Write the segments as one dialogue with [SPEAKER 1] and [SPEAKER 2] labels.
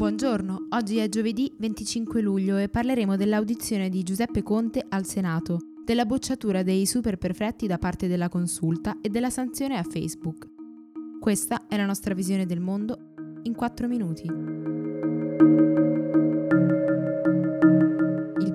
[SPEAKER 1] Buongiorno, oggi è giovedì 25 luglio e parleremo dell'audizione di Giuseppe Conte al Senato, della bocciatura dei super perfetti da parte della consulta e della sanzione a Facebook. Questa è la nostra visione del mondo in 4 minuti.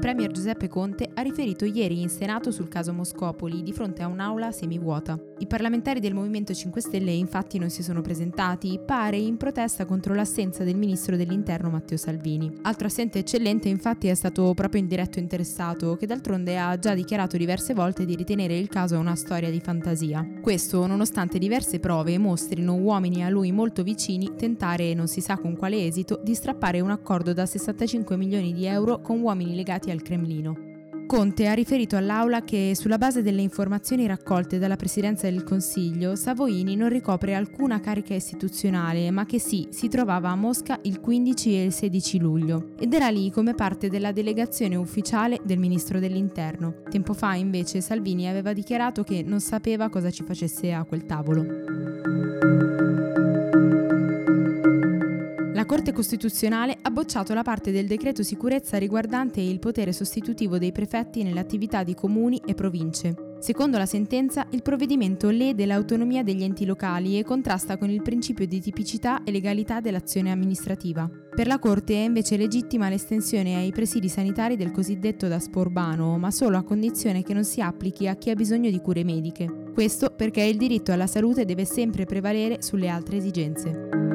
[SPEAKER 1] Premier Giuseppe Conte ha riferito ieri in Senato sul caso Moscopoli di fronte a un'aula semivuota. I parlamentari del Movimento 5 Stelle infatti non si sono presentati, pare in protesta contro l'assenza del ministro dell'Interno Matteo Salvini. Altro assente eccellente infatti è stato proprio il diretto interessato, che d'altronde ha già dichiarato diverse volte di ritenere il caso una storia di fantasia. Questo nonostante diverse prove mostrino uomini a lui molto vicini tentare, non si sa con quale esito, di strappare un accordo da 65 milioni di euro con uomini legati al al Cremlino. Conte ha riferito all'Aula che, sulla base delle informazioni raccolte dalla Presidenza del Consiglio, Savoini non ricopre alcuna carica istituzionale, ma che sì, si trovava a Mosca il 15 e il 16 luglio, ed era lì come parte della delegazione ufficiale del Ministro dell'Interno. Tempo fa, invece, Salvini aveva dichiarato che non sapeva cosa ci facesse a quel tavolo. La Corte Costituzionale ha bocciato la parte del decreto sicurezza riguardante il potere sostitutivo dei prefetti nelle attività di comuni e province. Secondo la sentenza, il provvedimento lede l'autonomia degli enti locali e contrasta con il principio di tipicità e legalità dell'azione amministrativa. Per la Corte è invece legittima l'estensione ai presidi sanitari del cosiddetto DASPO urbano, ma solo a condizione che non si applichi a chi ha bisogno di cure mediche. Questo perché il diritto alla salute deve sempre prevalere sulle altre esigenze.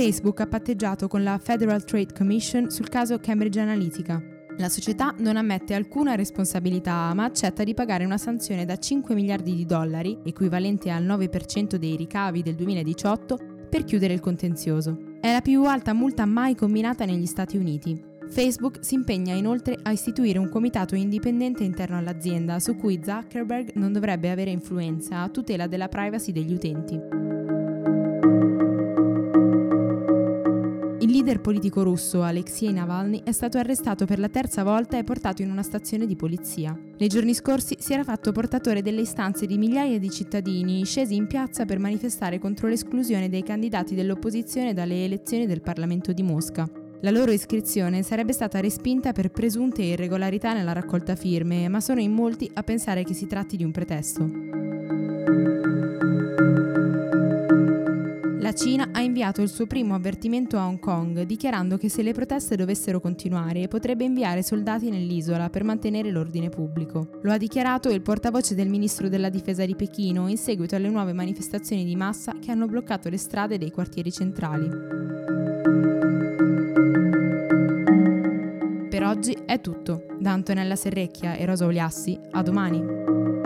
[SPEAKER 1] Facebook ha patteggiato con la Federal Trade Commission sul caso Cambridge Analytica. La società non ammette alcuna responsabilità, ma accetta di pagare una sanzione da 5 miliardi di dollari, equivalente al 9% dei ricavi del 2018, per chiudere il contenzioso. È la più alta multa mai combinata negli Stati Uniti. Facebook si impegna inoltre a istituire un comitato indipendente interno all'azienda su cui Zuckerberg non dovrebbe avere influenza a tutela della privacy degli utenti. Leader politico russo Alexei Navalny è stato arrestato per la terza volta e portato in una stazione di polizia. Nei giorni scorsi si era fatto portatore delle istanze di migliaia di cittadini scesi in piazza per manifestare contro l'esclusione dei candidati dell'opposizione dalle elezioni del Parlamento di Mosca. La loro iscrizione sarebbe stata respinta per presunte irregolarità nella raccolta firme, ma sono in molti a pensare che si tratti di un pretesto. La Cina ha inviato il suo primo avvertimento a Hong Kong, dichiarando che se le proteste dovessero continuare potrebbe inviare soldati nell'isola per mantenere l'ordine pubblico. Lo ha dichiarato il portavoce del ministro della difesa di Pechino in seguito alle nuove manifestazioni di massa che hanno bloccato le strade dei quartieri centrali. Per oggi è tutto. Da Antonella Serrecchia e Rosa Oliassi, a domani.